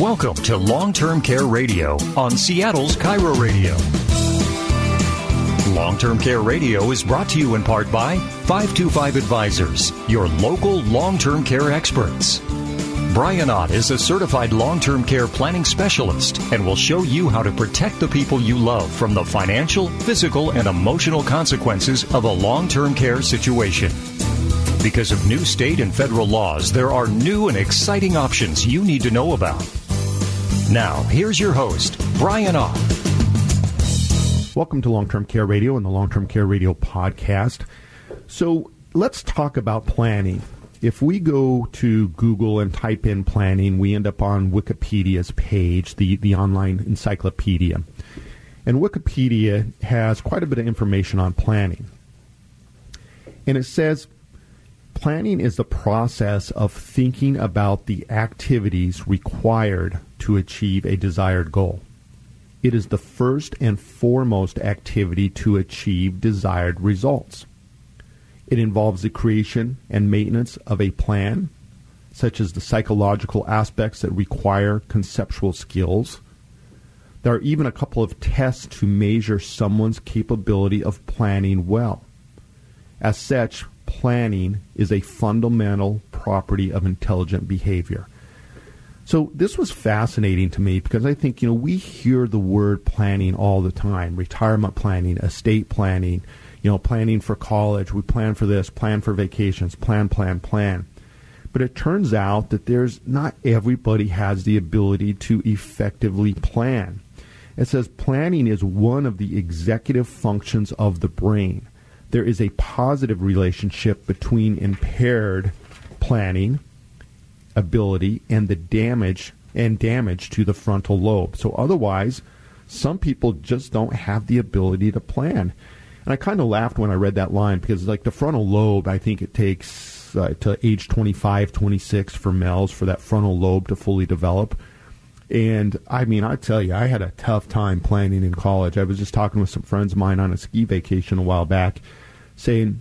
Welcome to Long Term Care Radio on Seattle's KIRO Radio. Long Term Care Radio is brought to you in part by 525 Advisors, your local long term care experts. Brian Ott is a certified long term care planning specialist and will show you how to protect the people you love from the financial, physical, and emotional consequences of a long term care situation. Because of new state and federal laws, there are new and exciting options you need to know about. Now, here's your host, Brian Ott. Welcome to Long Term Care Radio and the Long Term Care Radio podcast. So, let's talk about planning. If we go to Google and type in planning, we end up on Wikipedia's page, the, the online encyclopedia. And Wikipedia has quite a bit of information on planning. And it says planning is the process of thinking about the activities required to achieve a desired goal. It is the first and foremost activity to achieve desired results. It involves the creation and maintenance of a plan, such as the psychological aspects that require conceptual skills. There are even a couple of tests to measure someone's capability of planning well. As such, planning is a fundamental property of intelligent behavior. So this was fascinating to me because I think, you know, we hear the word planning all the time, retirement planning, estate planning, you know, planning for college, we plan for this, plan for vacations, plan, plan, plan. But it turns out that there's not everybody has the ability to effectively plan. It says planning is one of the executive functions of the brain there is a positive relationship between impaired planning ability and the damage and damage to the frontal lobe. So otherwise, some people just don't have the ability to plan. And I kind of laughed when I read that line because like the frontal lobe, I think it takes uh, to age 25, 26 for males for that frontal lobe to fully develop. And I mean, I tell you, I had a tough time planning in college. I was just talking with some friends of mine on a ski vacation a while back, saying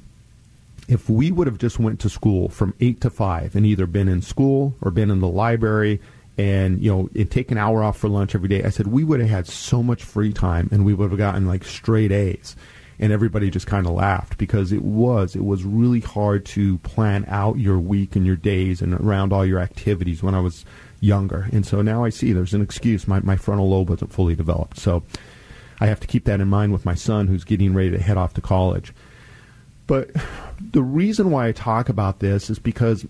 if we would have just went to school from eight to five and either been in school or been in the library and you know and take an hour off for lunch every day, I said we would have had so much free time and we would have gotten like straight A's. And everybody just kind of laughed because it was it was really hard to plan out your week and your days and around all your activities when I was younger. And so now I see there's an excuse. My my frontal lobe wasn't fully developed. So I have to keep that in mind with my son who's getting ready to head off to college. But the reason why I talk about this is because,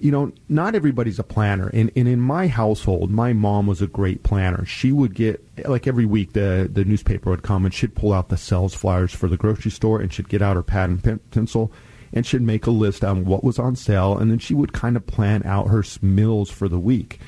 you know, not everybody's a planner. And, and in my household, my mom was a great planner. She would get, like every week, the, the newspaper would come and she'd pull out the sales flyers for the grocery store and she'd get out her pad and pen- pencil and she'd make a list on what was on sale. And then she would kind of plan out her meals for the week.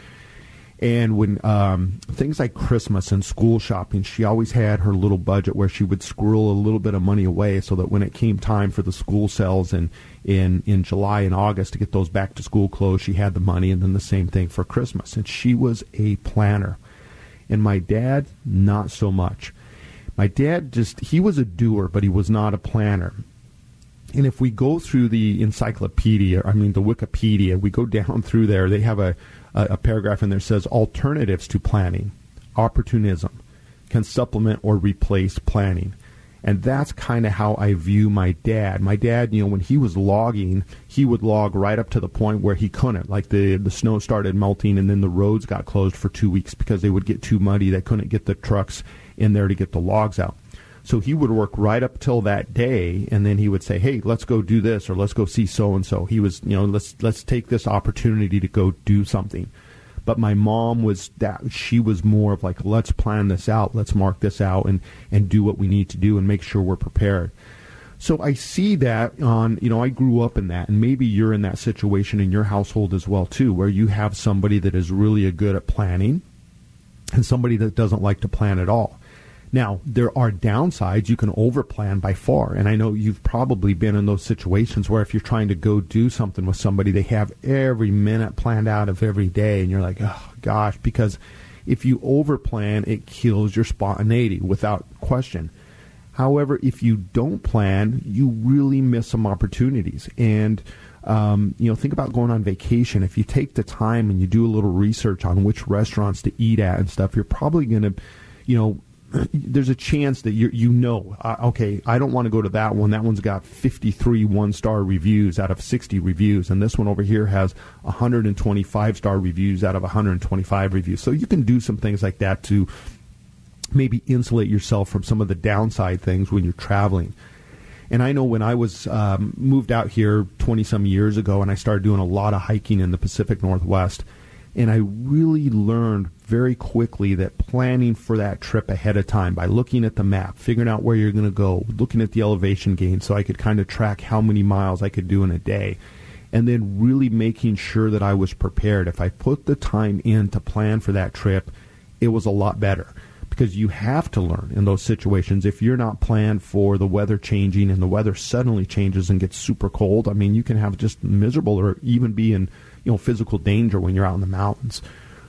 And when um, things like Christmas and school shopping, she always had her little budget where she would squirrel a little bit of money away so that when it came time for the school sales in, in, in July and August to get those back to school clothes, she had the money, and then the same thing for Christmas. And she was a planner. And my dad, not so much. My dad just, he was a doer, but he was not a planner. And if we go through the encyclopedia, I mean the Wikipedia, we go down through there, they have a a, a paragraph in there says alternatives to planning, opportunism, can supplement or replace planning. And that's kind of how I view my dad. My dad, you know, when he was logging, he would log right up to the point where he couldn't. Like the the snow started melting, and then the roads got closed for two weeks because they would get too muddy. They couldn't get the trucks in there to get the logs out. So he would work right up till that day, and then he would say, "Hey, let's go do this, or let's go see so and so." He was, you know, let's let's take this opportunity to go do something. But my mom was that she was more of like, let's plan this out, let's mark this out, and and do what we need to do, and make sure we're prepared. So I see that on, you know, I grew up in that, and maybe you're in that situation in your household as well too, where you have somebody that is really good at planning, and somebody that doesn't like to plan at all. Now, there are downsides. You can overplan by far. And I know you've probably been in those situations where if you're trying to go do something with somebody, they have every minute planned out of every day. And you're like, oh, gosh, because if you overplan, it kills your spontaneity without question. However, if you don't plan, you really miss some opportunities. And Um, you know, think about going on vacation. If you take the time and you do a little research on which restaurants to eat at and stuff, you're probably going to, you know, there's a chance that you you know uh, okay I don't want to go to that one. That one's got 53 one star reviews out of 60 reviews and this one over here has 125 star reviews out of 125 reviews. So you can do some things like that to maybe insulate yourself from some of the downside things when you're traveling. And I know when I was um, moved out here 20 some years ago and I started doing a lot of hiking in the Pacific Northwest and I really learned very quickly that planning for that trip ahead of time by looking at the map, figuring out where you're going to go, looking at the elevation gain so I could kind of track how many miles I could do in a day, and then really making sure that I was prepared. If I put the time in to plan for that trip, it was a lot better because you have to learn in those situations. If you're not planned for the weather changing and the weather suddenly changes and gets super cold, I mean, you can have just miserable or even be in you know physical danger when you're out in the mountains.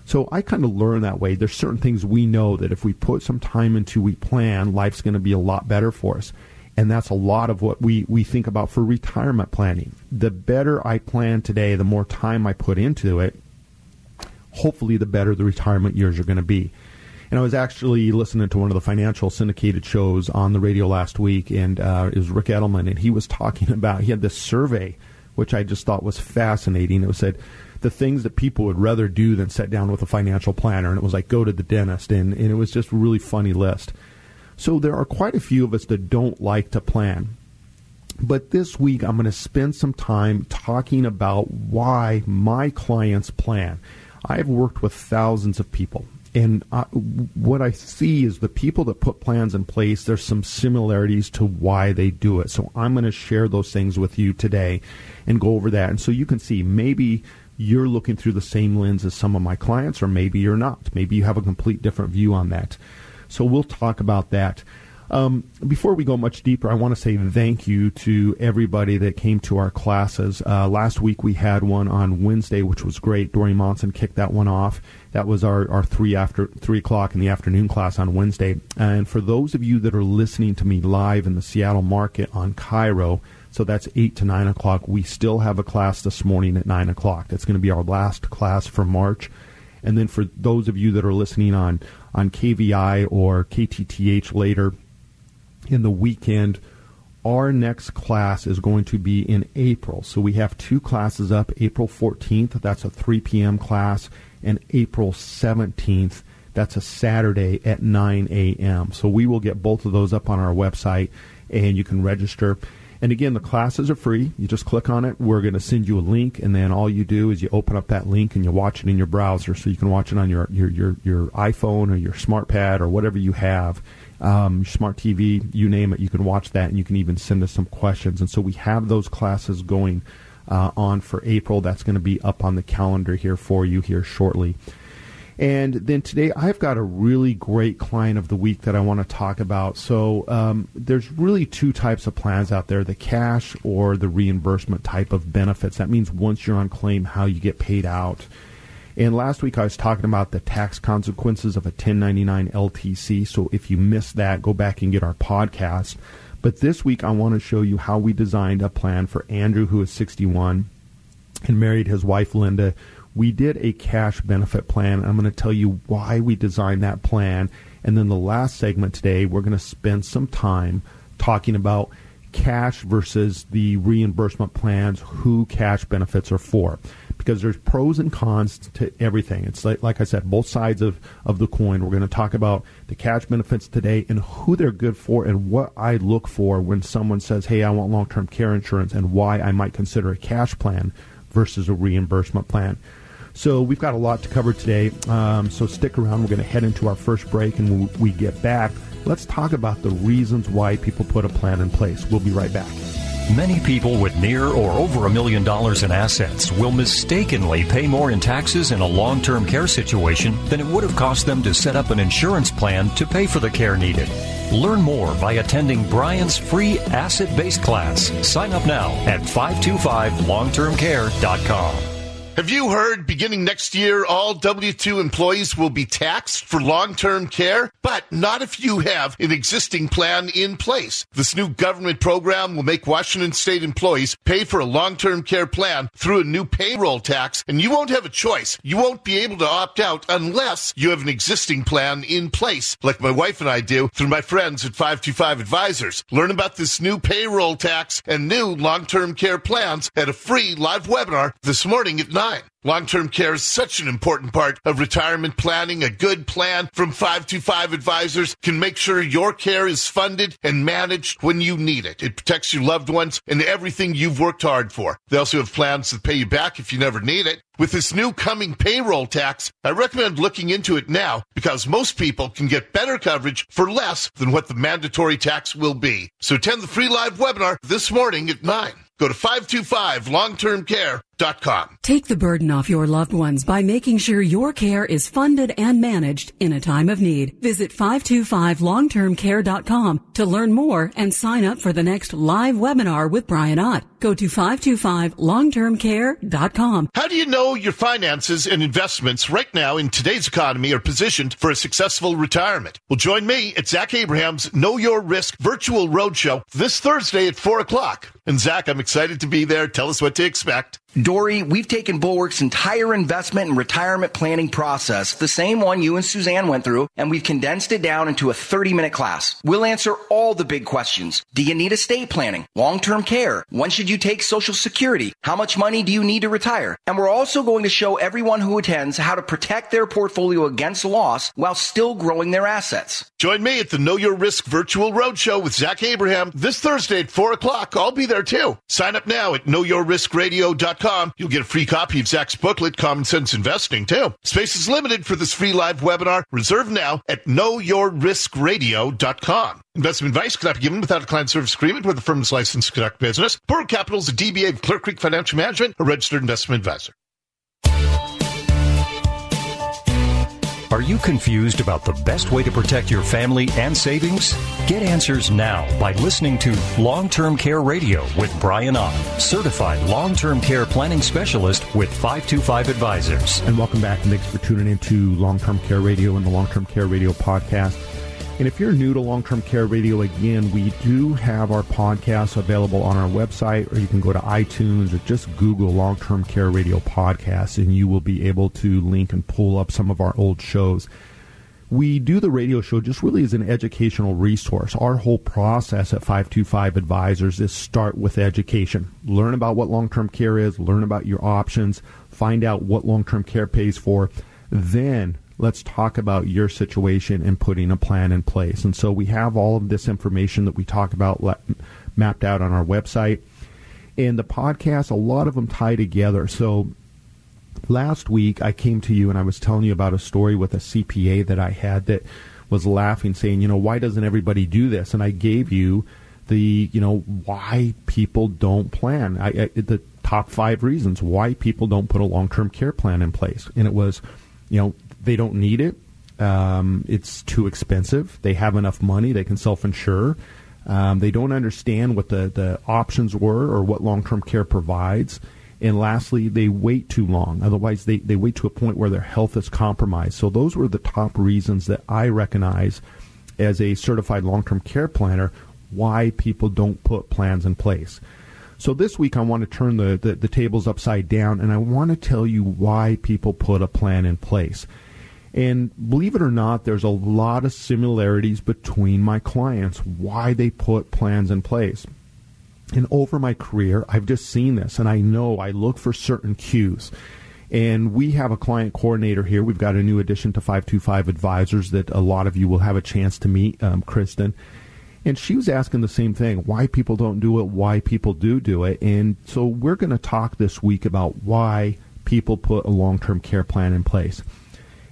So I kind of learn that way. There's certain things we know that if we put some time into, we plan, life's going to be a lot better for us. And that's a lot of what we, we think about for retirement planning. The better I plan today, the more time I put into it, hopefully the better the retirement years are going to be. And I was actually listening to one of the financial syndicated shows on the radio last week, and uh, it was Ric Edelman, and he was talking about, he had this survey which I just thought was fascinating. It said the things that people would rather do than sit down with a financial planner, and it was like go to the dentist, and, and it was just a really funny list. So there are quite a few of us that don't like to plan. But this week, I'm going to spend some time talking about why my clients plan. I've worked with thousands of people, and what I see is the people that put plans in place, there's some similarities to why they do it. So I'm going to share those things with you today and go over that. And so you can see maybe you're looking through the same lens as some of my clients, or maybe you're not. Maybe you have a complete different view on that. So we'll talk about that. Um, before we go much deeper, I want to say thank you to everybody that came to our classes. Uh, last week we had one on Wednesday, which was great. Dori Monson kicked that one off. That was our, our three after three o'clock in the afternoon class on Wednesday. And for those of you that are listening to me live in the Seattle market on KIRO, so that's 8 to 9 o'clock. We still have a class this morning at 9 o'clock. That's going to be our last class for March. And then for those of you that are listening on, on KVI or KTTH later in the weekend, our next class is going to be in April. So we have two classes up April 14th, that's a 3 p.m. class, and April 17th, that's a Saturday at 9 a.m. So we will get both of those up on our website and you can register. And again, the classes are free. You just click on it. We're going to send you a link, and then all you do is you open up that link and you watch it in your browser, so you can watch it on your your your, your iPhone or your smart pad or whatever you have, um, smart TV, you name it. You can watch that, and you can even send us some questions. And so we have those classes going uh, on for April. That's going to be up on the calendar here for you here shortly. And then today, I've got a really great client of the week that I want to talk about. So um, there's really two types of plans out there: the cash or the reimbursement type of benefits. That means once you're on claim, how you get paid out. And last week I was talking about the tax consequences of a 1099 LTC. So if you missed that, go back and get our podcast. But this week I want to show you how we designed a plan for Andrew, who is 61 and married his wife Linda we did a cash benefit plan. I'm going to tell you why we designed that plan. And then the last segment today, we're going to spend some time talking about cash versus the reimbursement plans, who cash benefits are for. Because there's pros and cons to everything. It's like, like I said, both sides of, of the coin. We're going to talk about the cash benefits today and who they're good for and what I look for when someone says, hey, I want long term care insurance and why I might consider a cash plan versus a reimbursement plan. So we've got a lot to cover today. Um, so stick around. We're going to head into our first break, and when we get back, let's talk about the reasons why people put a plan in place. We'll be right back. Many people with near or over a million dollars in assets will mistakenly pay more in taxes in a long term care situation than it would have cost them to set up an insurance plan to pay for the care needed. Learn more by attending Brian's free asset based class. Sign up now at 525longtermcare.com. Have you heard beginning next year, all W 2 employees will be taxed for long term care? But not if you have an existing plan in place. This new government program will make Washington state employees pay for a long term care plan through a new payroll tax, and you won't have a choice. You won't be able to opt out unless you have an existing plan in place, like my wife and I do through my friends at 525 Advisors. Learn about this new payroll tax and new long term care plans at a free live webinar this morning at 9. Long term care is such an important part of retirement planning. A good plan from 525 Advisors can make sure your care is funded and managed when you need it. It protects your loved ones and everything you've worked hard for. They also have plans that pay you back if you never need it. With this new coming payroll tax, I recommend looking into it now because most people can get better coverage for less than what the mandatory tax will be. So attend the free live webinar this morning at 9. Go to 525longtermcare.com. Take the burden off your loved ones by making sure your care is funded and managed in a time of need. Visit 525longtermcare.com to learn more and sign up for the next live webinar with Brian Ott. Go to 525longtermcare.com. How do you know your finances and investments right now in today's economy are positioned for a successful retirement? Well, join me at Zach Abraham's Know Your Risk virtual roadshow this Thursday at 4 o'clock. And Zach, I'm excited to be there. Tell us what to expect. Dori, we've taken Bulwark's entire investment and retirement planning process, the same one you and Suzanne went through, and we've condensed it down into a 30 minute class. We'll answer all the big questions. Do you need estate planning? Long term care? When should you take Social Security? How much money do you need to retire? And we're also going to show everyone who attends how to protect their portfolio against loss while still growing their assets. Join me at the Know Your Risk virtual roadshow with Zach Abraham this Thursday at 4 o'clock. I'll be there too. Sign up now at knowyourriskradio.com You'll get a free copy of Zach's booklet, Common Sense Investing, too. Space is limited for this free live webinar. Reserve now at knowyourriskradio.com. Investment advice cannot be given without a client service agreement with the firm is licensed to conduct business. Bulwark Capital is a DBA of Clear Creek Financial Management, a registered investment advisor. You confused about the best way to protect your family and savings? Get answers now by listening to Long Term Care Radio with Brian Ott, certified long term care planning specialist with 525 Advisors. And welcome back, thanks for tuning in to Long Term Care Radio and the Long Term Care Radio podcast. And if you're new to long term care radio, again, we do have our podcasts available on our website, or you can go to iTunes or just Google long term care radio podcasts, and you will be able to link and pull up some of our old shows. We do the radio show just really as an educational resource. Our whole process at 525 Advisors is start with education. Learn about what long term care is, learn about your options, find out what long term care pays for. Then let's talk about your situation and putting a plan in place. And so we have all of this information that we talk about mapped out on our website. And the podcast, a lot of them tie together. So last week I came to you and I was telling you about a story with a CPA that I had that was laughing, saying, you know, why doesn't everybody do this? And I gave you the, you know, why people don't plan. I, I the top five reasons why people don't put a long-term care plan in place. And it was, you know, they don't need it. Um, it's too expensive. They have enough money. They can self-insure. Um, they don't understand what the, the options were or what long-term care provides. And lastly, they wait too long. Otherwise, they, they wait to a point where their health is compromised. So those were the top reasons that I recognize as a certified long-term care planner why people don't put plans in place. So this week I want to turn the, the, the tables upside down and I want to tell you why people put a plan in place. And believe it or not, there's a lot of similarities between my clients, why they put plans in place. And over my career, I've just seen this, and I know I look for certain cues. And we have a client coordinator here. We've got a new addition to 525 Advisors that a lot of you will have a chance to meet, um, Kristen. And she was asking the same thing why people don't do it, why people do do it. And so we're going to talk this week about why people put a long term care plan in place.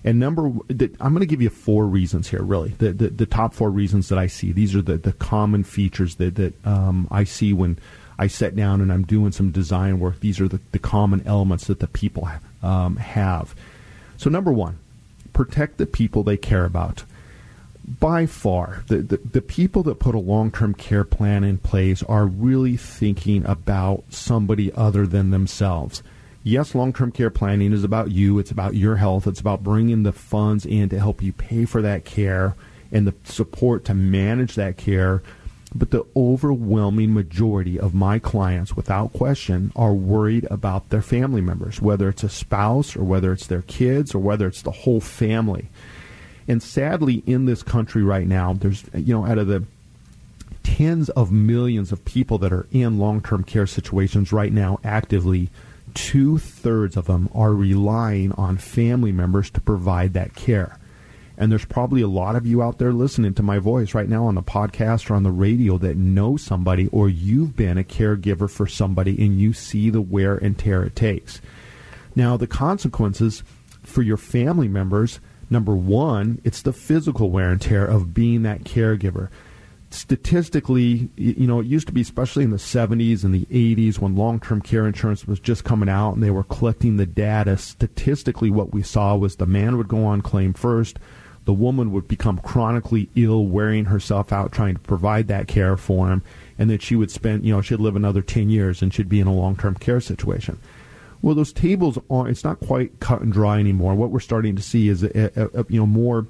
And number, I'm going to give you four reasons here, really. The, the, the top four reasons that I see. These are the, the common features that, that um, I see when I sit down and I'm doing some design work. These are the, the common elements that the people um, have. So, number one, protect the people they care about. By far, the, the, the people that put a long term care plan in place are really thinking about somebody other than themselves yes, long term care planning is about you. It's about your health. It's about bringing the funds in to help you pay for that care and the support to manage that care. But the overwhelming majority of my clients, without question, are worried about their family members, whether it's a spouse or whether it's their kids or whether it's the whole family. And sadly, in this country right now, there's, you know, out of the tens of millions of people that are in long term care situations right now actively, two thirds of them are relying on family members to provide that care. And there's probably a lot of you out there listening to my voice right now on the podcast or on the radio that know somebody or you've been a caregiver for somebody and you see the wear and tear it takes. Now, the consequences for your family members number one, it's the physical wear and tear of being that caregiver statistically, you know, it used to be, especially in the 70s and the 80s when long term care insurance was just coming out and they were collecting the data. Statistically, what we saw was the man would go on claim first, the woman would become chronically ill, wearing herself out trying to provide that care for him, and that she would spend, you know, she'd live another 10 years and she'd be in a long term care situation. Well, those tables are, it's not quite cut and dry anymore. What we're starting to see is, a, a, a, you know, more,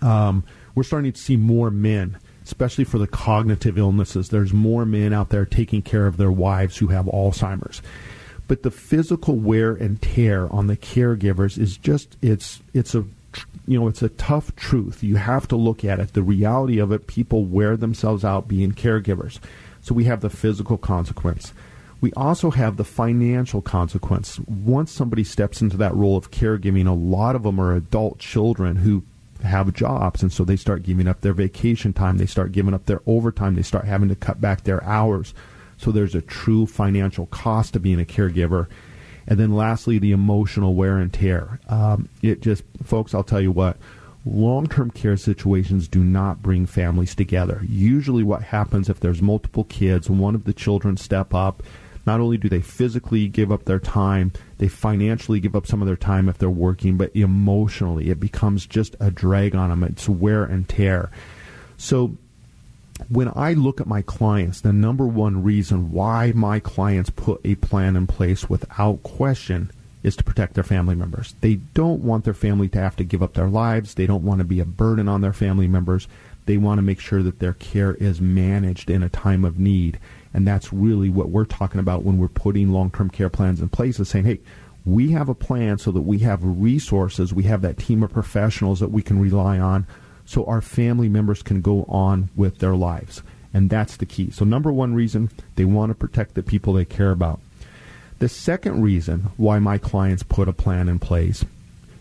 um, we're starting to see more men especially for the cognitive illnesses. There's more men out there taking care of their wives who have Alzheimer's. But the physical wear and tear on the caregivers is just it's it's a you know it's a tough truth. You have to look at it. The reality of it, people wear themselves out being caregivers. So we have the physical consequence. We also have the financial consequence. Once somebody steps into that role of caregiving, a lot of them are adult children who have jobs and so they start giving up their vacation time they start giving up their overtime they start having to cut back their hours. So there's a true financial cost to being a caregiver. And then lastly the emotional wear and tear. Um, it just folks i'll tell you what long-term care situations do not bring families together. Usually what happens if there's multiple kids one of the children step up not only do they physically give up their time, they financially give up some of their time if they're working, but emotionally it becomes just a drag on them. It's wear and tear. So when I look at my clients, the number one reason why my clients put a plan in place without question is to protect their family members. They don't want their family to have to give up their lives. They don't want to be a burden on their family members. They want to make sure that their care is managed in a time of need. And that's really what we're talking about when we're putting long term care plans in place is saying, hey, we have a plan so that we have resources, we have that team of professionals that we can rely on so our family members can go on with their lives. And that's the key. So, number one reason, they want to protect the people they care about. The second reason why my clients put a plan in place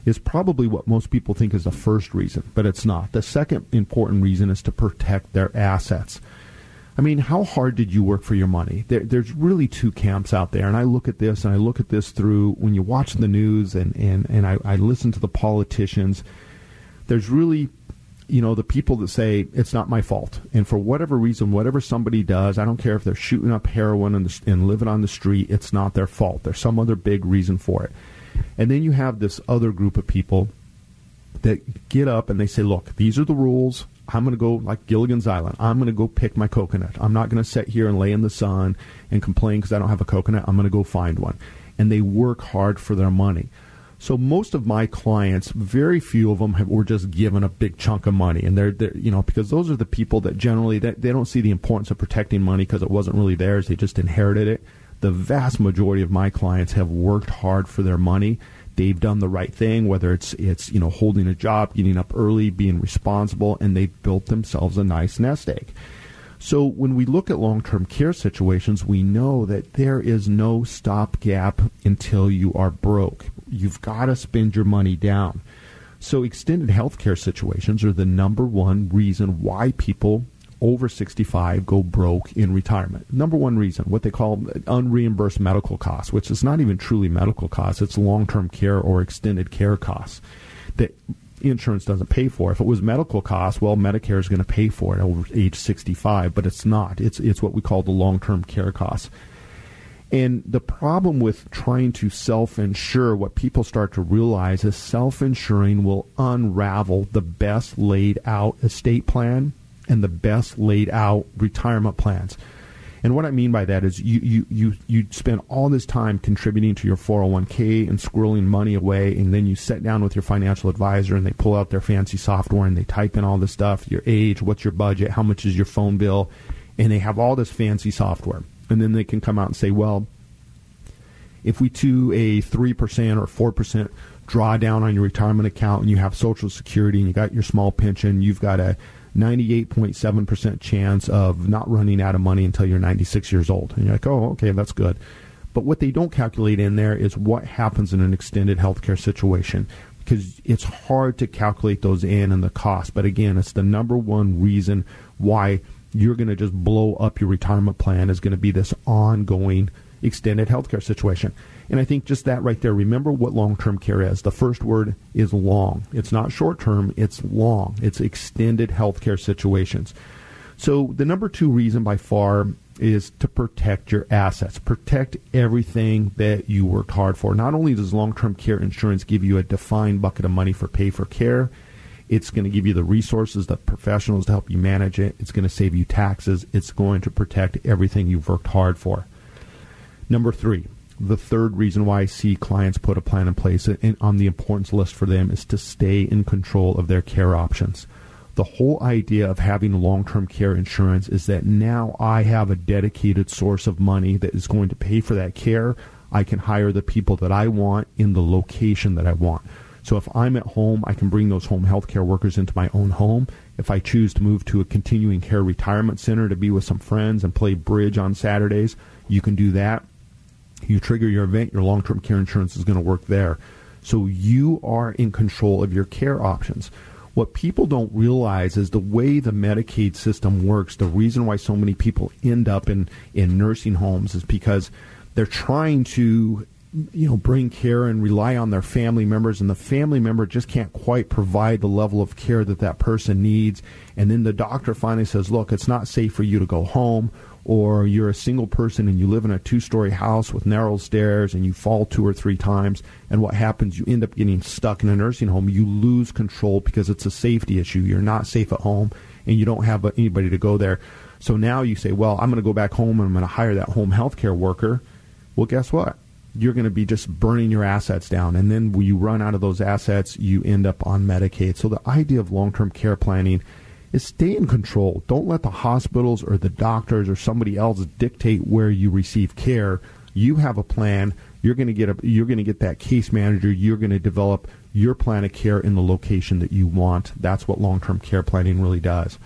is probably what most people think is the first reason, but it's not. The second important reason is to protect their assets. I mean, how hard did you work for your money? There, there's really two camps out there, and I look at this and I look at this through when you watch the news and and and I, I listen to the politicians. There's really you know, the people that say it's not my fault, and for whatever reason, whatever somebody does, I don't care if they're shooting up heroin and, and, living on the street, it's not their fault. There's some other big reason for it. And then you have this other group of people that get up and they say, look, these are the rules. I'm going to go like Gilligan's Island. I'm going to go pick my coconut. I'm not going to sit here and lay in the sun and complain because I don't have a coconut. I'm going to go find one. And they work hard for their money. So most of my clients, very few of them have, were just given a big chunk of money, and they're, they're you know because those are the people that generally they, they don't see the importance of protecting money because it wasn't really theirs; they just inherited it. The vast majority of my clients have worked hard for their money, they've done the right thing, whether it's it's you know holding a job, getting up early, being responsible, and they've built themselves a nice nest egg. So when we look at long-term care situations, we know that there is no stopgap until you are broke. You've got to spend your money down. So extended health care situations are the number one reason why people over 65 go broke in retirement. Number one reason, what they call unreimbursed medical costs, which is not even truly medical costs, it's long term care or extended care costs that insurance doesn't pay for. If it was medical costs, well, Medicare is going to pay for it over age 65, but it's not. It's, it's what we call the long term care costs. And the problem with trying to self insure, what people start to realize is self insuring will unravel the best laid out estate plan and the best laid out retirement plans. And what I mean by that is you, you, you, you spend all this time contributing to your 401k and squirreling money away, and then you sit down with your financial advisor and they pull out their fancy software and they type in all this stuff your age, what's your budget, how much is your phone bill, and they have all this fancy software. And then they can come out and say, well, if we do a 3% or 4% drawdown on your retirement account and you have Social Security and you got your small pension, you've got a 98.7% chance of not running out of money until you're 96 years old. And you're like, oh, okay, that's good. But what they don't calculate in there is what happens in an extended healthcare situation because it's hard to calculate those in and the cost. But again, it's the number one reason why you're going to just blow up your retirement plan is going to be this ongoing extended healthcare situation. And I think just that right there, remember what long term care is. The first word is long. It's not short term, it's long. It's extended healthcare situations. So the number two reason by far is to protect your assets, protect everything that you worked hard for. Not only does long term care insurance give you a defined bucket of money for pay for care, it's going to give you the resources, the professionals to help you manage it. It's going to save you taxes. It's going to protect everything you've worked hard for. Number three, the third reason why I see clients put a plan in place on the importance list for them is to stay in control of their care options. The whole idea of having long term care insurance is that now I have a dedicated source of money that is going to pay for that care. I can hire the people that I want in the location that I want. So if I'm at home, I can bring those home health care workers into my own home. If I choose to move to a continuing care retirement center to be with some friends and play bridge on Saturdays, you can do that you trigger your event, your long term care insurance is going to work there. So you are in control of your care options. What people don't realize is the way the Medicaid system works, the reason why so many people end up in, in nursing homes is because they're trying to you know bring care and rely on their family members and the family member just can't quite provide the level of care that that person needs and then the doctor finally says look it's not safe for you to go home or you're a single person and you live in a two story house with narrow stairs and you fall two or three times, and what happens? You end up getting stuck in a nursing home. You lose control because it's a safety issue. You're not safe at home and you don't have anybody to go there. So now you say, well, I'm going to go back home and I'm going to hire that home health care worker. Well, guess what? You're going to be just burning your assets down. And then when you run out of those assets, you end up on Medicaid. So the idea of long term care planning is stay in control. Don't let the hospitals or the doctors or somebody else dictate where you receive care. You have a plan. You're going to get a, you're going to get that case manager. You're going to develop your plan of care in the location that you want. That's what long-term care planning really does.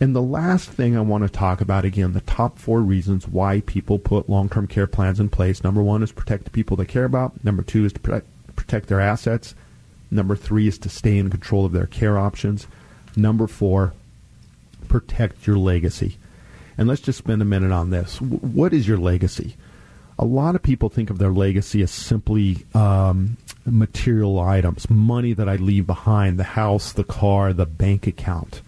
And the last thing I want to talk about again, the top four reasons why people put long-term care plans in place. Number one is protect the people they care about. Number two is to protect, protect their assets. Number three is to stay in control of their care options. Number four, protect your legacy. And let's just spend a minute on this. What is your legacy? A lot of people think of their legacy as simply um, material items, money that I leave behind, the house, the car, the bank account.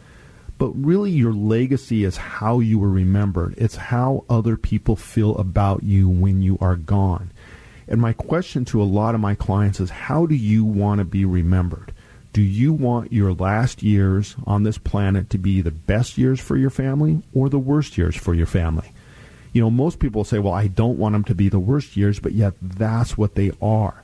But really, your legacy is how you were remembered. It's how other people feel about you when you are gone. And my question to a lot of my clients is how do you want to be remembered? Do you want your last years on this planet to be the best years for your family or the worst years for your family? You know, most people say, well, I don't want them to be the worst years, but yet that's what they are.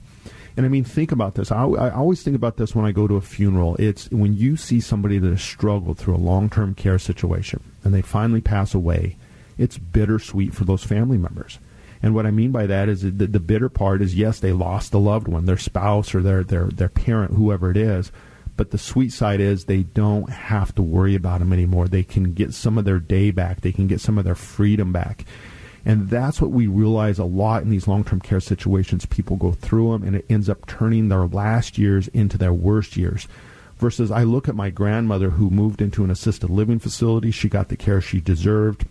And I mean, think about this. I, I always think about this when I go to a funeral. It's when you see somebody that has struggled through a long term care situation and they finally pass away, it's bittersweet for those family members. And what I mean by that is that the bitter part is yes, they lost a loved one, their spouse or their their their parent, whoever it is. But the sweet side is they don't have to worry about them anymore. They can get some of their day back. They can get some of their freedom back. And that's what we realize a lot in these long term care situations. People go through them and it ends up turning their last years into their worst years. Versus, I look at my grandmother who moved into an assisted living facility. She got the care she deserved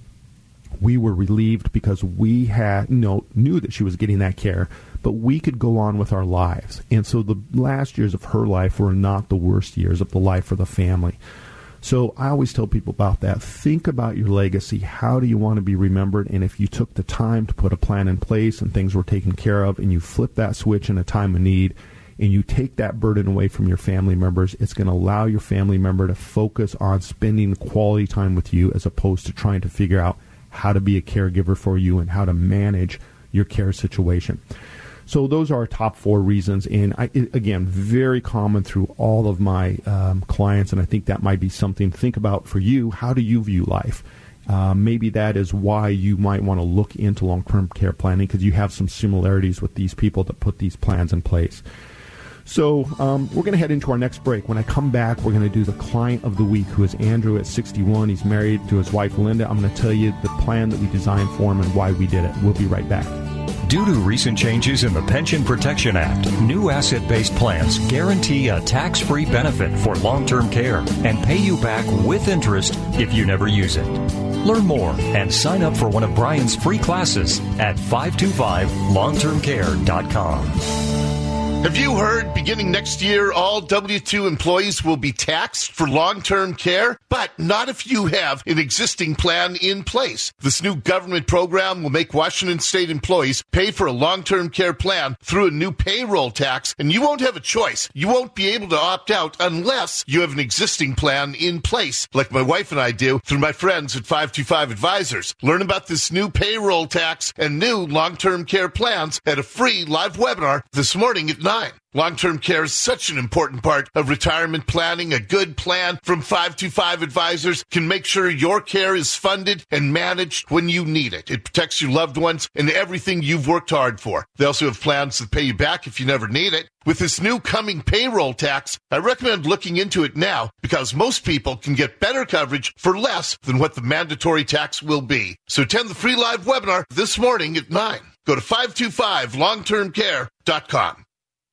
we were relieved because we had you know knew that she was getting that care but we could go on with our lives. And so the last years of her life were not the worst years of the life for the family. So i always tell people about that. Think about your legacy. How do you want to be remembered? And if you took the time to put a plan in place and things were taken care of and you flip that switch in a time of need and you take that burden away from your family members, it's going to allow your family member to focus on spending quality time with you as opposed to trying to figure out how to be a caregiver for you and how to manage your care situation. So those are our top four reasons, and I, again, very common through all of my um, clients, and I think that might be something to think about for you. How do you view life? Uh, maybe that is why you might want to look into long-term care planning because you have some similarities with these people that put these plans in place. So um, we're going to head into our next break. When I come back, we're going to do the client of the week, who is Andrew at 61. He's married to his wife Linda. I'm going to tell you the plan that we designed for him and why we did it. We'll be right back. Due to recent changes in the Pension Protection Act, new asset based plans guarantee a tax free benefit for long term care and pay you back with interest if you never use it. Learn more and sign up for one of Brian's free classes at 525longtermcare.com. Have you heard beginning next year, all W 2 employees will be taxed for long term care? But not if you have an existing plan in place. This new government program will make Washington state employees pay for a long term care plan through a new payroll tax, and you won't have a choice. You won't be able to opt out unless you have an existing plan in place, like my wife and I do through my friends at 525 Advisors. Learn about this new payroll tax and new long term care plans at a free live webinar this morning at 9. Long term care is such an important part of retirement planning. A good plan from 525 Advisors can make sure your care is funded and managed when you need it. It protects your loved ones and everything you've worked hard for. They also have plans that pay you back if you never need it. With this new coming payroll tax, I recommend looking into it now because most people can get better coverage for less than what the mandatory tax will be. So attend the free live webinar this morning at 9. Go to 525longtermcare.com.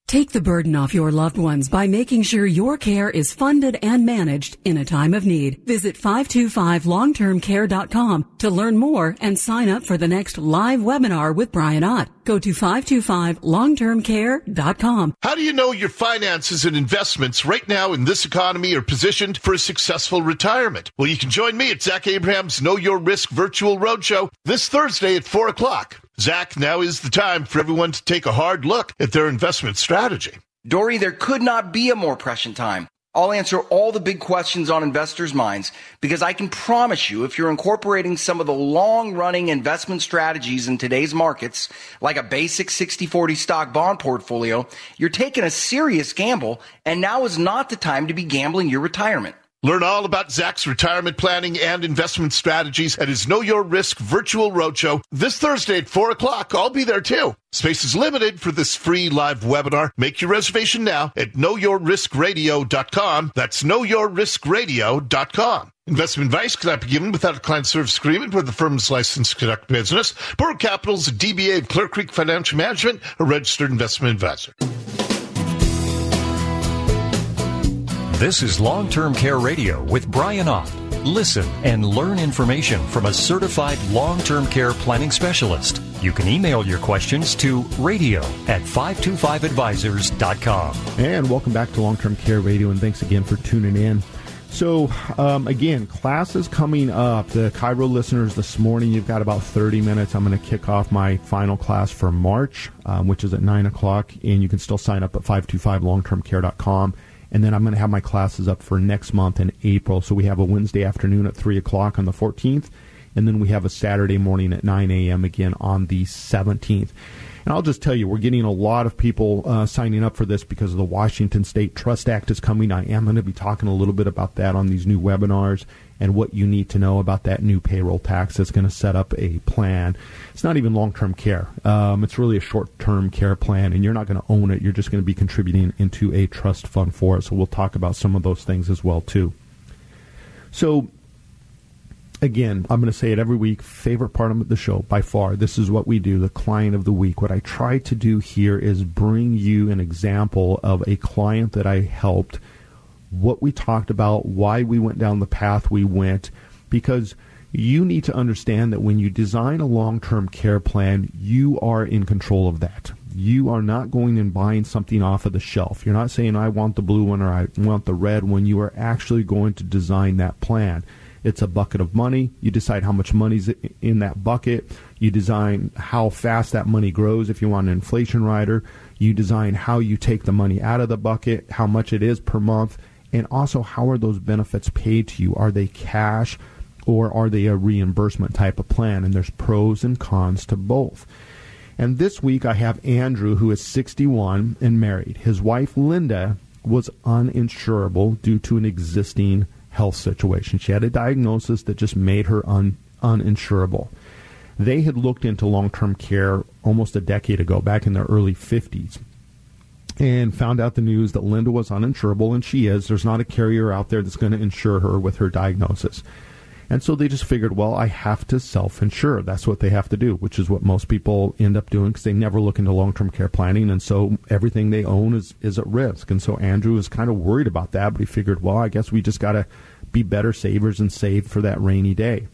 Take the burden off your loved ones by making sure your care is funded and managed in a time of need. Visit 525longtermcare.com to learn more and sign up for the next live webinar with Brian Ott. Go to 525longtermcare.com. How do you know your finances and investments right now in this economy are positioned for a successful retirement? Well, you can join me at Zach Abraham's Know Your Risk Virtual Roadshow this Thursday at 4 o'clock. Zach, now is the time for everyone to take a hard look at their investment strategy. Dori, there could not be a more prescient time. I'll answer all the big questions on investors' minds because I can promise you if you're incorporating some of the long running investment strategies in today's markets, like a basic 60-40 stock bond portfolio, you're taking a serious gamble and now is not the time to be gambling your retirement. Learn all about Zach's retirement planning and investment strategies at his Know Your Risk virtual roadshow this Thursday at 4 o'clock. I'll be there too. Space is limited for this free live webinar. Make your reservation now at knowyourriskradio.com. That's knowyourriskradio.com. Investment advice cannot be given without a client service agreement where the firm is licensed to conduct business. Bulwark Capital's DBA of Clear Creek Financial Management, a registered investment advisor. This is Long Term Care Radio with Brian Ott. Listen and learn information from a certified long term care planning specialist. You can email your questions to radio at 525advisors.com. And welcome back to Long Term Care Radio, and thanks again for tuning in. So, um, again, classes coming up. The KIRO listeners this morning, you've got about 30 minutes. I'm going to kick off my final class for March, um, which is at 9 o'clock, and you can still sign up at 525longtermcare.com and then I'm going to have my classes up for next month in April. So we have a Wednesday afternoon at 3 o'clock on the 14th, and then we have a Saturday morning at 9 a.m. again on the 17th. And I'll just tell you, we're getting a lot of people uh, signing up for this because of the Washington State Trust Act is coming. I am going to be talking a little bit about that on these new webinars and what you need to know about that new payroll tax that's going to set up a plan. It's not even long term care, um, it's really a short term care plan, and you're not going to own it. You're just going to be contributing into a trust fund for it. So we'll talk about some of those things as well, too. So, again, I'm going to say it every week. Favorite part of the show by far. This is what we do, the client of the week. What I try to do here is bring you an example of a client that I helped what we talked about, why we went down the path we went, because you need to understand that when you design a long term care plan, you are in control of that. You are not going and buying something off of the shelf. You're not saying, I want the blue one or I want the red one. You are actually going to design that plan. It's a bucket of money. You decide how much money's in that bucket. You design how fast that money grows if you want an inflation rider. You design how you take the money out of the bucket, how much it is per month, and also how are those benefits paid to you? Are they cash? Or are they a reimbursement type of plan? And there's pros and cons to both. And this week I have Andrew, who is 61 and married. His wife, Linda, was uninsurable due to an existing health situation. She had a diagnosis that just made her un, uninsurable. They had looked into long term care almost a decade ago, back in their early 50s, and found out the news that Linda was uninsurable, and she is. There's not a carrier out there that's going to insure her with her diagnosis. And so they just figured, well, I have to self insure. That's what they have to do, which is what most people end up doing because they never look into long term care planning. And so everything they own is, is at risk. And so Andrew was kind of worried about that, but he figured, well, I guess we just got to be better savers and save for that rainy day.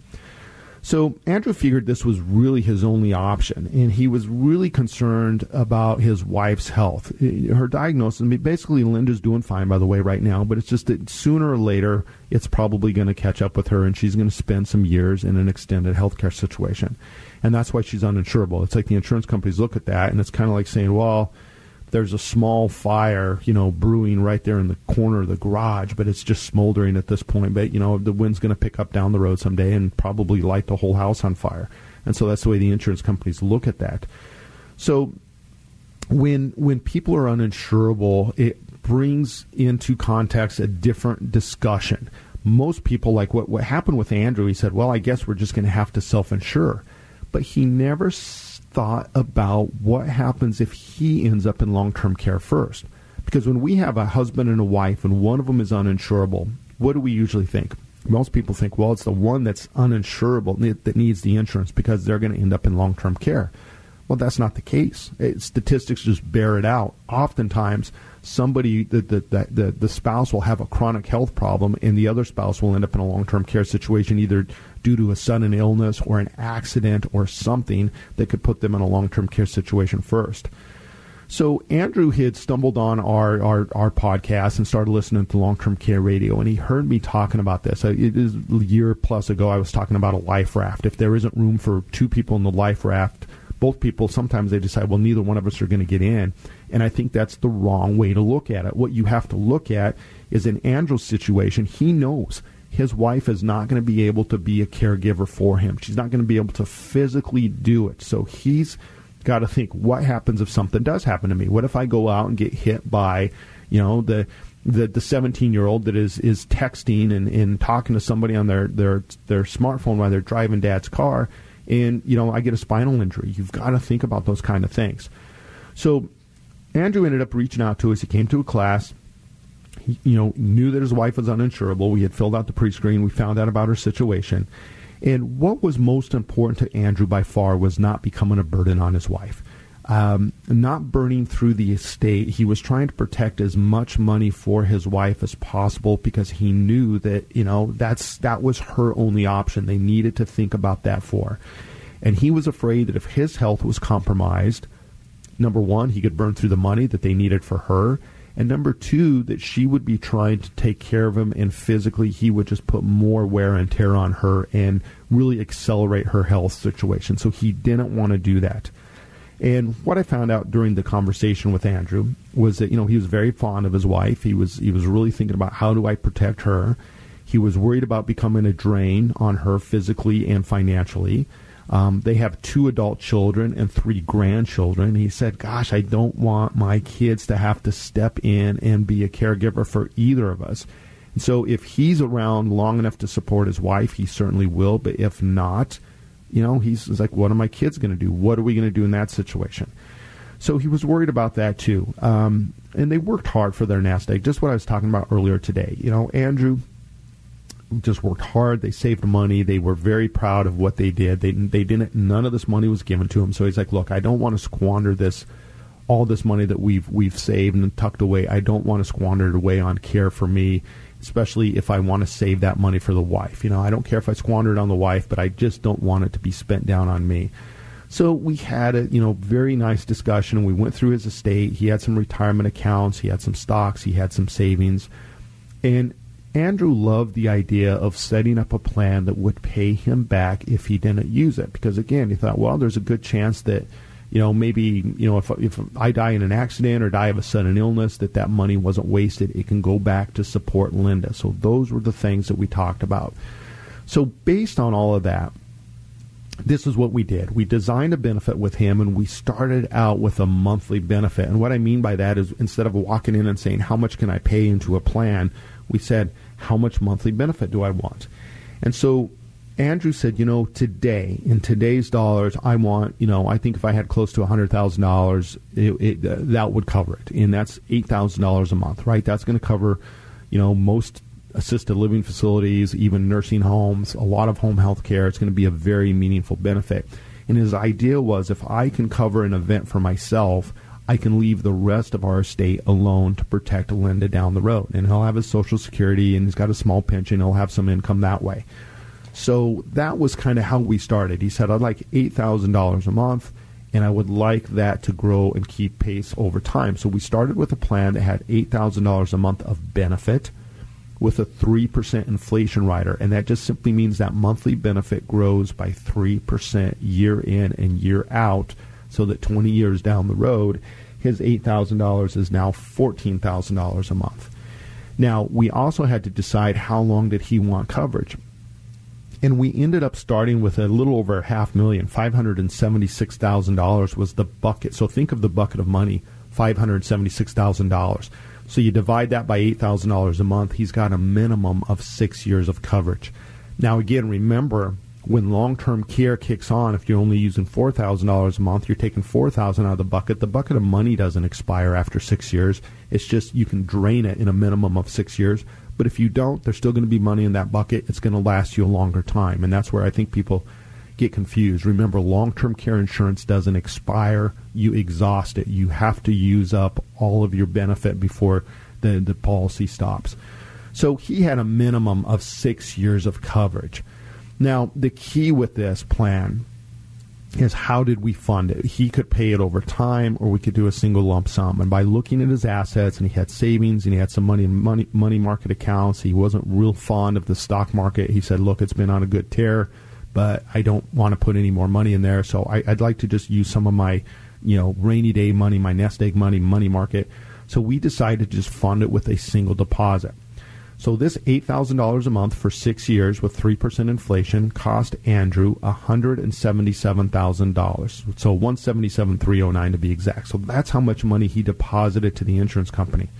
So Andrew figured this was really his only option, and he was really concerned about his wife's health. Eh, her diagnosis, I mean, basically, Linda's doing fine, by the way, right now, but it's just that sooner or later, it's probably going to catch up with her, and she's going to spend some years in an extended healthcare situation. And that's why she's uninsurable. It's like the insurance companies look at that, and it's kind of like saying, well, there's a small fire, you know, brewing right there in the corner of the garage, but it's just smoldering at this point. But, you know, the wind's going to pick up down the road someday and probably light the whole house on fire. And so that's the way the insurance companies look at that. So when when people are uninsurable, it brings into context a different discussion. Most people like what what happened with Andrew, he said, "Well, I guess we're just going to have to self-insure." But he never thought about what happens if he ends up in long term care first. Because when we have a husband and a wife and one of them is uninsurable, what do we usually think? Most people think, well, it's the one that's uninsurable that needs the insurance because they're going to end up in long term care. Well, that's not the case. It, statistics just bear it out. Oftentimes, somebody, the, the, the, the spouse will have a chronic health problem, and the other spouse will end up in a long term care situation, either due to a sudden illness or an accident or something that could put them in a long term care situation first. So Andrew had stumbled on our, our, our podcast and started listening to long term care radio, and he heard me talking about this. It is a year plus ago. I was talking about a life raft. If there isn't room for two people in the life raft, both people sometimes they decide, well, neither one of us are going to get in, and I think that's the wrong way to look at it. What you have to look at is in Andrew's situation, he knows his wife is not going to be able to be a caregiver for him. She's not going to be able to physically do it. So he's got to think, what happens if something does happen to me? What if I go out and get hit by, you know, the the the 17 year old that is is texting and, and talking to somebody on their, their their smartphone while they're driving dad's car and you know I get a spinal injury. You've got to think about those kind of things. So Andrew ended up reaching out to us. He came to a class he, you know, knew that his wife was uninsurable. We had filled out the pre-screen. We found out about her situation. And what was most important to Andrew by far was not becoming a burden on his wife. Um, not burning through the estate. He was trying to protect as much money for his wife as possible because he knew that you know that's that was her only option. They needed to think about that for, and he was afraid that if his health was compromised, number one, he could burn through the money that they needed for her, and number two, that she would be trying to take care of him, and physically he would just put more wear and tear on her and really accelerate her health situation. So he didn't want to do that. And what I found out during the conversation with Andrew was that you know he was very fond of his wife. He was he was really thinking about how do I protect her. He was worried about becoming a drain on her physically and financially. Um, they have two adult children and three grandchildren. He said, Gosh, I don't want my kids to have to step in and be a caregiver for either of us. And so if he's around long enough to support his wife, he certainly will. But if not, you know, he's, he's like, What are my kids going to do? What are we going to do in that situation? So he was worried about that too. Um, and they worked hard for their nest egg, just what I was talking about earlier today. You know, Andrew just worked hard. They saved money. They were very proud of what they did. They they didn't. None of this money was given to him. So he's like, look, I don't want to squander this, all this money that we've we've saved and tucked away. I don't want to squander it away on care for me, especially if I want to save that money for the wife. You know, I don't care if I squander it on the wife, but I just don't want it to be spent down on me. So we had a you know very nice discussion. We went through his estate. He had some retirement accounts. He had some stocks. He had some savings, and Andrew loved the idea of setting up a plan that would pay him back if he didn't use it. Because again, he thought, well, there's a good chance that, you know, maybe, you know, if, if I die in an accident or die of a sudden illness, that that money wasn't wasted. It can go back to support Linda. So those were the things that we talked about. So based on all of that, this is what we did. We designed a benefit with him and we started out with a monthly benefit. And what I mean by that is instead of walking in and saying, How much can I pay into a plan? We said, How much monthly benefit do I want? And so Andrew said, You know, today, in today's dollars, I want, you know, I think if I had close to $100,000, it, it, uh, that would cover it. And that's $8,000 a month, right? That's going to cover, you know, most assisted living facilities, even nursing homes, a lot of home health care. It's going to be a very meaningful benefit. And his idea was if I can cover an event for myself, I can leave the rest of our estate alone to protect Linda down the road. And he'll have his Social Security and he's got a small pension. He'll have some income that way. So that was kind of how we started. He said, I'd like $8,000 a month and I would like that to grow and keep pace over time. So we started with a plan that had $8,000 a month of benefit with a 3% inflation rider. And that just simply means that monthly benefit grows by 3% year in and year out, so that 20 years down the road, his $8,000 is now $14,000 a month. Now, we also had to decide how long did he want coverage. And we ended up starting with a little over a half million, $576,000 was the bucket. So think of the bucket of money, $576,000. So you divide that by $8,000 a month, he's got a minimum of six years of coverage. Now, again, remember when long-term care kicks on, if you're only using four thousand dollars a month, you're taking four thousand out of the bucket. The bucket of money doesn't expire after six years. It's just you can drain it in a minimum of six years. But if you don't, there's still going to be money in that bucket. It's going to last you a longer time, and that's where I think people get confused. Remember, long term care insurance doesn't expire. You exhaust it. You have to use up all of your benefit before the, the policy stops. So he had a minimum of six years of coverage. Now, the key with this plan is how did we fund it? He could pay it over time, or we could do a single lump sum. And by looking at his assets, and he had savings, and he had some money in money money market accounts. He wasn't real fond of the stock market. He said, "Look, it's been on a good tear but I don't want to put any more money in there. So I, would like to just use some of my, you know, rainy day money, my nest egg money, money market. So we decided to just fund it with a single deposit. So this eight thousand dollars a month for six years with three percent inflation cost Andrew hundred and seventy-seven thousand dollars. So one seventy-seven three oh nine to be exact. So that's how much money he deposited to the insurance company.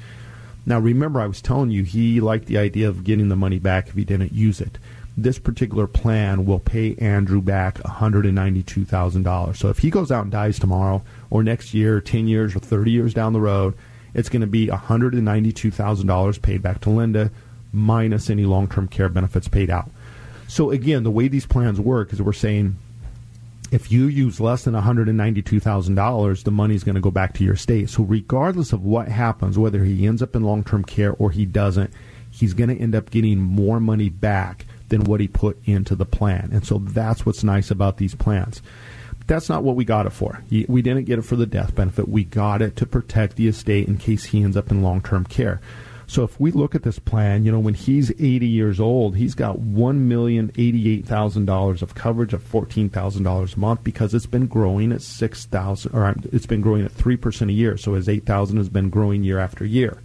Now remember, I was telling you he liked the idea of getting the money back if he didn't use it this particular plan will pay Andrew back $192,000. So if he goes out and dies tomorrow or next year, 10 years or 30 years down the road, it's going to be $192,000 paid back to Linda minus any long-term care benefits paid out. So again, the way these plans work is we're saying if you use less than $192,000, the money is going to go back to your state. So regardless of what happens, whether he ends up in long-term care or he doesn't, he's going to end up getting more money back than what he put into the plan. And so that's what's nice about these plans. That's not what we got it for. We didn't get it for the death benefit. We got it to protect the estate in case he ends up in long term care. So if we look at this plan, you know, when he's 80 years old, he's got $1,088,000 of coverage of $14,000 a month because it's been growing at 6,000 or it's been growing at 3% a year. So his 8,000 has been growing year after year.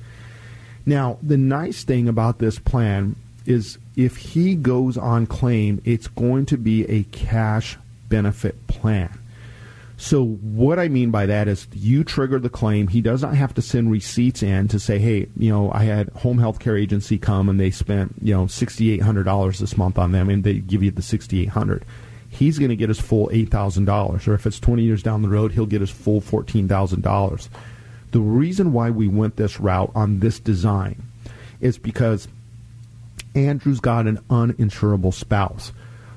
Now, the nice thing about this plan is if he goes on claim, it's going to be a cash benefit plan. So what I mean by that is you trigger the claim. He does not have to send receipts in to say, hey, you know, I had home health care agency come and they spent, you know, sixty eight hundred dollars this month on them and they give you the sixty eight hundred. He's going to get his full eight thousand dollars, or if it's twenty years down the road, he'll get his full fourteen thousand dollars. The reason why we went this route on this design is because Andrew's got an uninsurable spouse.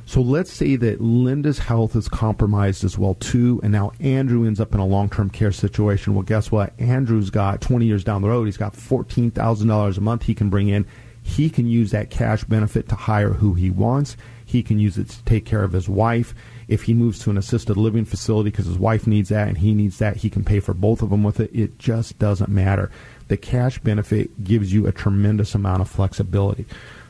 So let's say that Linda's health is compromised as well too, and now Andrew ends up in a long-term care situation. Well, guess what? Andrew's got 20 years down the road, he's got $14,000 a month he can bring in. He can use that cash benefit to hire who he wants. He can use it to take care of his wife. If he moves to an assisted living facility because his wife needs that and he needs that, he can pay for both of them with it. It just doesn't matter. The cash benefit gives you a tremendous amount of flexibility.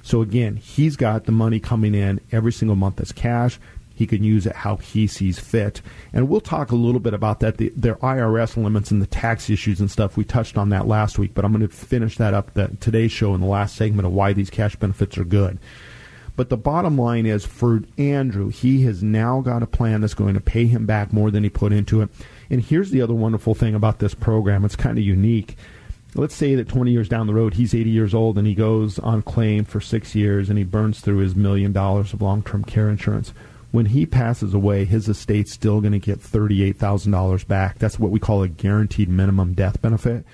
So again, he's got the money coming in every single month as cash. He can use it how he sees fit. And we'll talk a little bit about that, the, their IRS limits and the tax issues and stuff. We touched on that last week, but I'm going to finish that up the, today's show in the last segment of why these cash benefits are good. But the bottom line is for Andrew, he has now got a plan that's going to pay him back more than he put into it. And here's the other wonderful thing about this program it's kind of unique. Let's say that 20 years down the road, he's 80 years old and he goes on claim for six years and he burns through his million dollars of long term care insurance. When he passes away, his estate's still going to get $38,000 back. That's what we call a guaranteed minimum death benefit.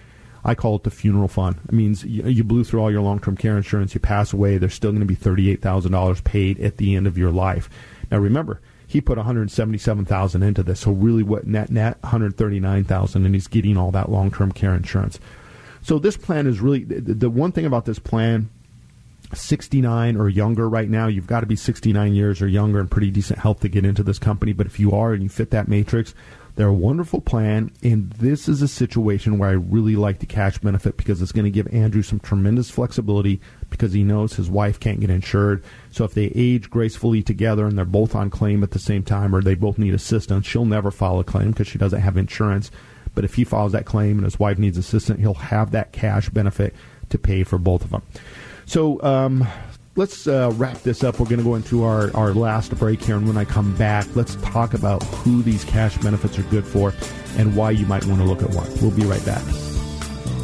I call it the funeral fund. It means you, blew through all your long term care insurance, you pass away, there's still going to be $38,000 paid at the end of your life. Now remember, he put 177,000 into this. So really what net net 139,000 and he's getting all that long-term care insurance. So this plan is really the, the one thing about this plan 69 or younger right now, you've got to be 69 years or younger and pretty decent health to get into this company. But if you are and you fit that matrix, they're a wonderful plan, and this is a situation where I really like the cash benefit because it's going to give Andrew some tremendous flexibility because he knows his wife can't get insured. So if they age gracefully together and they're both on claim at the same time or they both need assistance, she'll never file a claim because she doesn't have insurance. But if he files that claim and his wife needs assistance, he'll have that cash benefit to pay for both of them. So um, let's uh, wrap this up. We're going to go into our, our last break here, and when I come back, let's talk about who these cash benefits are good for and why you might want to look at one. We'll be right back.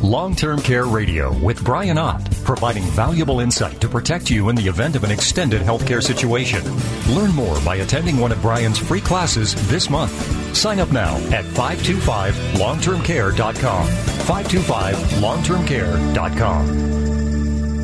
Long Term Care Radio with Brian Ott, providing valuable insight to protect you in the event of an extended healthcare situation. Learn more by attending one of Brian's free classes this month. Sign up now at 525longtermcare.com. 525longtermcare.com.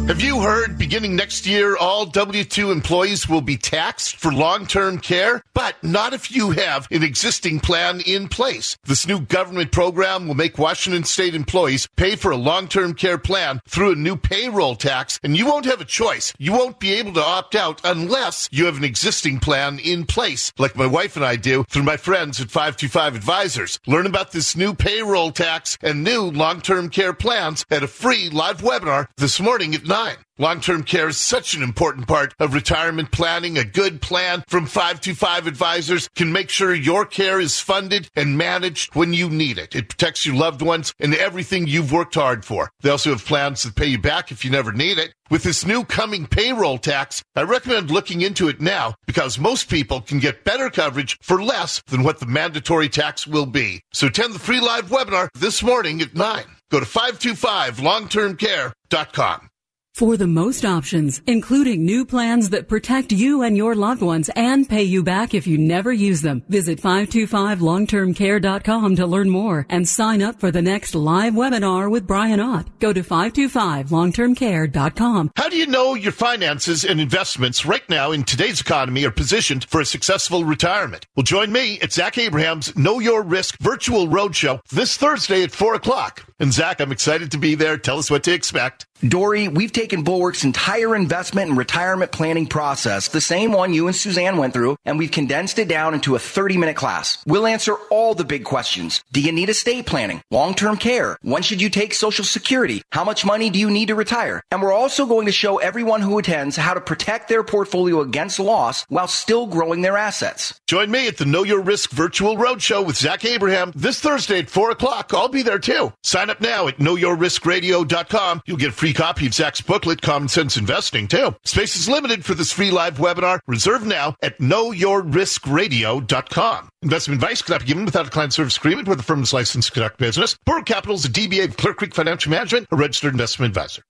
Have you heard beginning next year, all W 2 employees will be taxed for long term care? But not if you have an existing plan in place. This new government program will make Washington state employees pay for a long term care plan through a new payroll tax, and you won't have a choice. You won't be able to opt out unless you have an existing plan in place, like my wife and I do through my friends at 525 Advisors. Learn about this new payroll tax and new long term care plans at a free live webinar this morning at 9. Long term care is such an important part of retirement planning. A good plan from 525 Advisors can make sure your care is funded and managed when you need it. It protects your loved ones and everything you've worked hard for. They also have plans that pay you back if you never need it. With this new coming payroll tax, I recommend looking into it now because most people can get better coverage for less than what the mandatory tax will be. So attend the free live webinar this morning at 9. Go to 525longtermcare.com. For the most options, including new plans that protect you and your loved ones and pay you back if you never use them, visit 525longtermcare.com to learn more and sign up for the next live webinar with Brian Ott. Go to 525longtermcare.com. How do you know your finances and investments right now in today's economy are positioned for a successful retirement? Well, join me at Zach Abraham's Know Your Risk virtual roadshow this Thursday at 4 o'clock. And Zach, I'm excited to be there. Tell us what to expect. Dori, we've taken Bulwark's entire investment and retirement planning process, the same one you and Suzanne went through, and we've condensed it down into a 30 minute class. We'll answer all the big questions. Do you need estate planning? Long-term care? When should you take social security? How much money do you need to retire? And we're also going to show everyone who attends how to protect their portfolio against loss while still growing their assets. Join me at the Know Your Risk virtual roadshow with Zach Abraham this Thursday at 4 o'clock. I'll be there too. Sign up now at knowyourriskradio.com. You'll get a free copy of Zach's booklet, Common Sense Investing, too. Space is limited for this free live webinar. Reserve now at knowyourriskradio.com. Investment advice cannot be given without a client service agreement with the firm is licensed to conduct business. Bulwark Capital is a DBA of Clear Creek Financial Management, a registered investment advisor.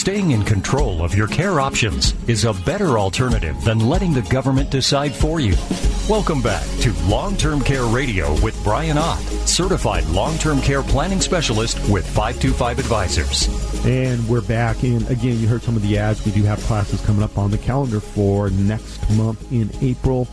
Staying in control of your care options is a better alternative than letting the government decide for you. Welcome back to Long Term Care Radio with Brian Ott, certified long term care planning specialist with 525 Advisors. And we're back. And again, you heard some of the ads. We do have classes coming up on the calendar for next month in April.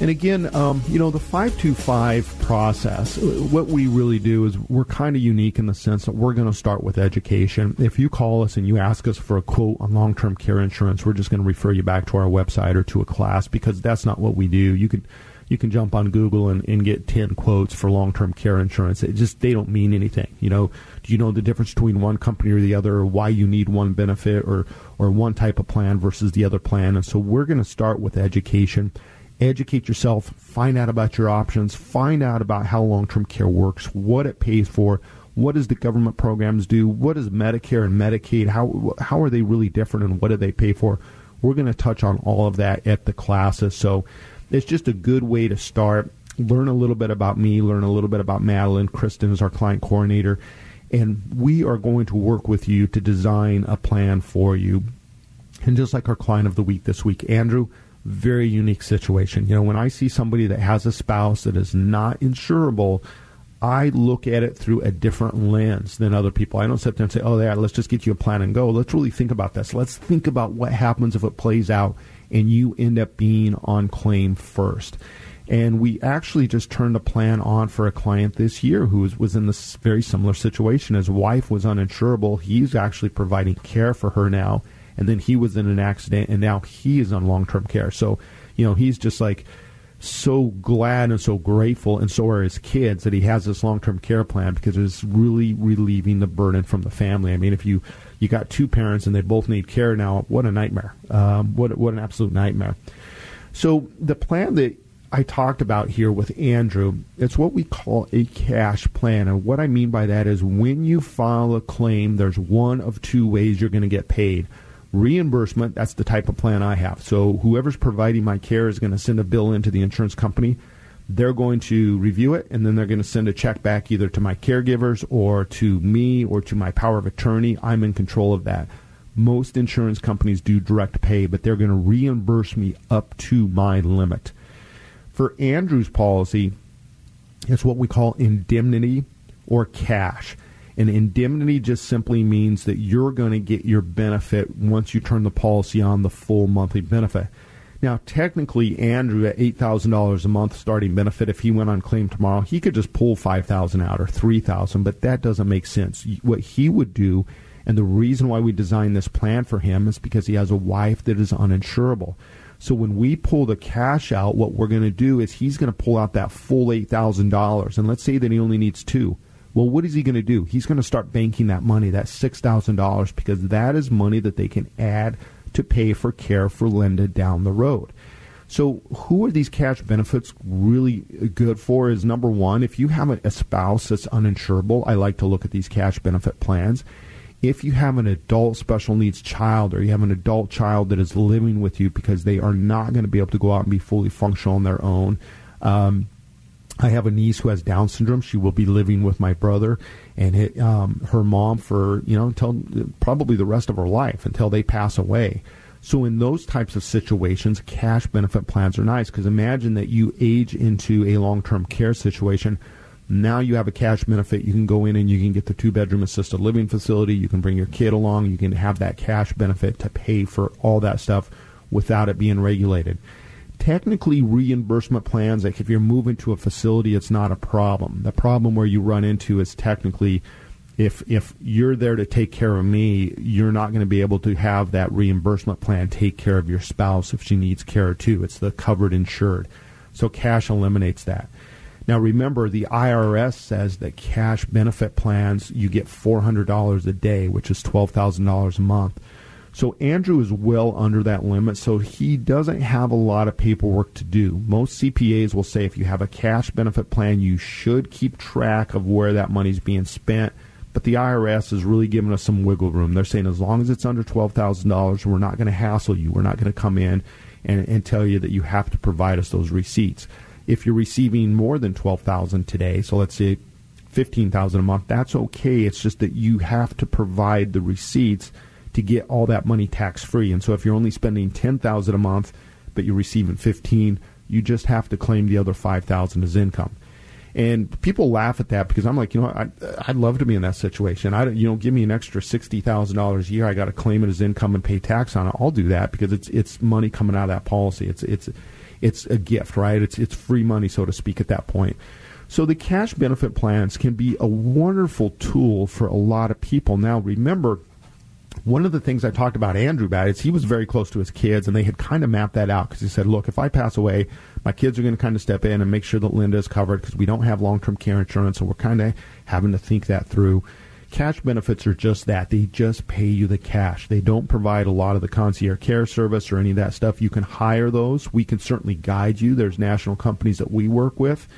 And again, um, you know, the 525 process, what we really do is we're kind of unique in the sense that we're going to start with education. If you call us and you ask us for a quote on long term care insurance, we're just going to refer you back to our website or to a class because that's not what we do. You could. You can jump on Google and, and get 10 quotes for long-term care insurance. It just, they don't mean anything. You know, do you know the difference between one company or the other or why you need one benefit or, or one type of plan versus the other plan? And so we're going to start with education educate yourself, find out about your options, find out about how long term care works, what it pays for, what does the government programs do? What does Medicare and Medicaid? How how are they really different, and what do they pay for? We're going to touch on all of that at the classes. So it's just a good way to start. Learn a little bit about me. Learn a little bit about Madeline. Kristen is our client coordinator, and we are going to work with you to design a plan for you. And just like our client of the week this week, Andrew, very unique situation. You know, when I see somebody that has a spouse that is not insurable I look at it through a different lens than other people. I don't sit there and say, "Oh, yeah, let's just get you a plan and go." Let's really think about this. Let's think about what happens if it plays out and you end up being on claim first. And we actually just turned a plan on for a client this year who was, was in this very similar situation. His wife was uninsurable. He's actually providing care for her now. And then he was in an accident, and now he is on long term care. So, you know, he's just like, so glad and so grateful, and so are his kids, that he has this long term care plan because it's really relieving the burden from the family. I mean, if you you got two parents and they both need care now, what a nightmare! Um, what what an absolute nightmare. So the plan that I talked about here with Andrew, it's what we call a cash plan. And what I mean by that is when you file a claim, there's one of two ways you're going to get paid reimbursement that's the type of plan i have. So whoever's providing my care is going to send a bill into the insurance company. They're going to review it and then they're going to send a check back either to my caregivers or to me or to my power of attorney. I'm in control of that. Most insurance companies do direct pay but they're going to reimburse me up to my limit. For andrew's policy it's what we call indemnity or cash and indemnity just simply means that you're going to get your benefit once you turn the policy on the full monthly benefit. Now, technically, Andrew at eight thousand dollars a month starting benefit, if he went on claim tomorrow, he could just pull five thousand out or three thousand, but that doesn't make sense. What he would do, and the reason why we designed this plan for him is because he has a wife that is uninsurable. So when we pull the cash out, what we're going to do is he's going to pull out that full eight thousand dollars, and let's say that he only needs two. Well, what is he going to do? He's going to start banking that money, that $6,000, because that is money that they can add to pay for care for Linda down the road. So, who are these cash benefits really good for? Is number one, if you have a, spouse that's uninsurable, I like to look at these cash benefit plans. If you have an adult special needs child or you have an adult child that is living with you because they are not going to be able to go out and be fully functional on their own, um, I have a niece who has Down syndrome. She will be living with my brother and it, um, her mom for you know until probably the rest of her life until they pass away. So in those types of situations, cash benefit plans are nice because imagine that you age into a long-term care situation. Now you have a cash benefit. You can go in and you can get the two-bedroom assisted living facility. You can bring your kid along. You can have that cash benefit to pay for all that stuff without it being regulated technically reimbursement plans like if you're moving to a facility it's not a problem. The problem where you run into is technically if if you're there to take care of me you're not going to be able to have that reimbursement plan take care of your spouse if she needs care too. It's the covered insured. So cash eliminates that. Now remember the IRS says that cash benefit plans you get $400 a day which is $12,000 a month so Andrew is well under that limit, so he doesn't have a lot of paperwork to do. Most CPAs will say if you have a cash benefit plan, you should keep track of where that money's being spent. But the IRS is really giving us some wiggle room. They're saying as long as it's under twelve thousand dollars, we're not going to hassle you. We're not going to come in and, and tell you that you have to provide us those receipts. If you're receiving more than twelve thousand today, so let's say fifteen thousand a month, that's okay. It's just that you have to provide the receipts to get all that money tax free. And so if you're only spending ten thousand a month, but you're receiving fifteen, you just have to claim the other five thousand as income. And people laugh at that because I'm like, you know, I, I'd love to be in that situation. I, you know, give me an extra sixty thousand dollars a year. I got to claim it as income and pay tax on it. I'll do that because it's it's money coming out of that policy. It's it's it's a gift, right? It's it's free money, so to speak, at that point. So the cash benefit plans can be a wonderful tool for a lot of people. Now, remember, one of the things I talked about Andrew about is he was very close to his kids, and they had kind of mapped that out because he said, "Look, if I pass away, my kids are going to kind of step in and make sure that Linda is covered because we don't have long-term care insurance, so we're kind of having to think that through." Cash benefits are just that. They just pay you the cash. They don't provide a lot of the concierge care service or any of that stuff. You can hire those. We can certainly guide you. There's national companies that we work with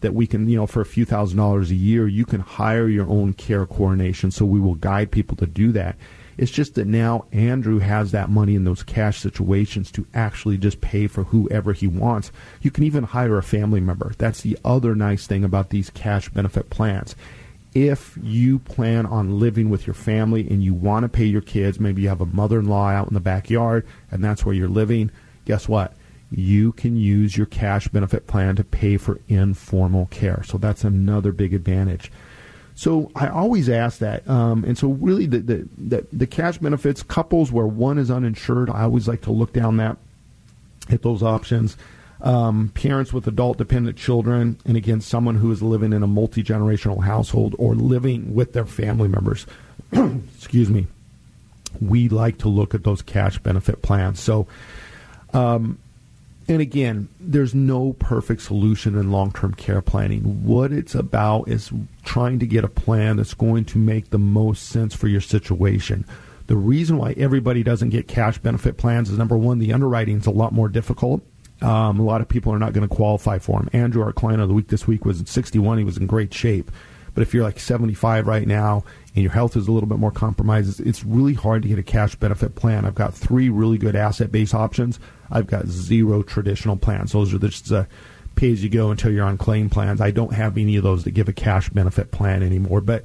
that we can, you know, for a few thousand dollars a year, you can hire your own care coordination. So we will guide people to do that. It's just that now Andrew has that money in those cash situations to actually just pay for whoever he wants. You can even hire a family member. That's the other nice thing about these cash benefit plans. If you plan on living with your family and you want to pay your kids, maybe you have a mother in law out in the backyard and that's where you're living, guess what? You can use your cash benefit plan to pay for informal care. So that's another big advantage. So I always ask that, um, and so really the, the, the the cash benefits couples where one is uninsured, I always like to look down that at those options. Um, parents with adult dependent children, and again, someone who is living in a multi generational household or living with their family members. Excuse me. We like to look at those cash benefit plans. So, um, and again, there's no perfect solution in long term care planning. What it's about is trying to get a plan that's going to make the most sense for your situation. The reason why everybody doesn't get cash benefit plans is number one, the underwriting is a lot more difficult. Um, a lot of people are not going to qualify for them. Andrew, our client of the week this week, was 61. He was in great shape. But if you're like 75 right now and your health is a little bit more compromised, it's really hard to get a cash benefit plan. I've got three really good asset based options. I've got zero traditional plans. Those are just uh, pay as you go until you're on claim plans. I don't have any of those that give a cash benefit plan anymore. But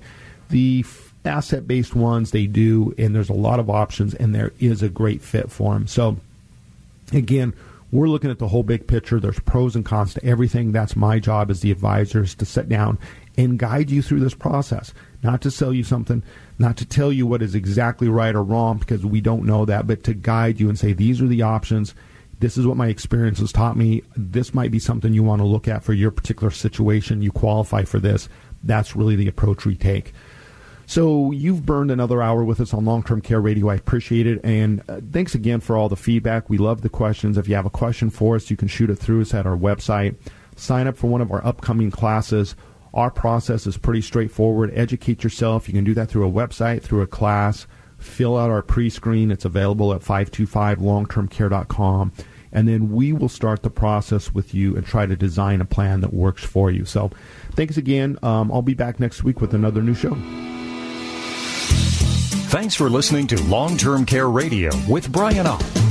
the asset based ones, they do, and there's a lot of options, and there is a great fit for them. So, again, we're looking at the whole big picture. There's pros and cons to everything. That's my job as the advisor is to sit down and guide you through this process. Not to sell you something, not to tell you what is exactly right or wrong because we don't know that, but to guide you and say, these are the options this is what my experience has taught me. This might be something you want to look at for your particular situation. You qualify for this. That's really the approach we take. So you've burned another hour with us on Long Term Care Radio. I appreciate it. And uh, thanks again for all the feedback. We love the questions. If you have a question for us, you can shoot it through us at our website. Sign up for one of our upcoming classes. Our process is pretty straightforward. Educate yourself. You can do that through a website, through a class. Fill out our pre screen. It's available at 525longtermcare.com and then we will start the process with you and try to design a plan that works for you. So, thanks again. Um, I'll be back next week with another new show. Thanks for listening to Long Term Care Radio with Brian Ott.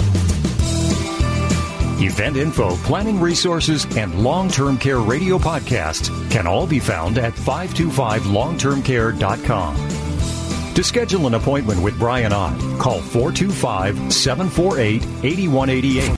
Event info, planning resources, and long term care radio podcasts can all be found at 525longtermcare.com. To schedule an appointment with Brian Ott, call 425 748 8188.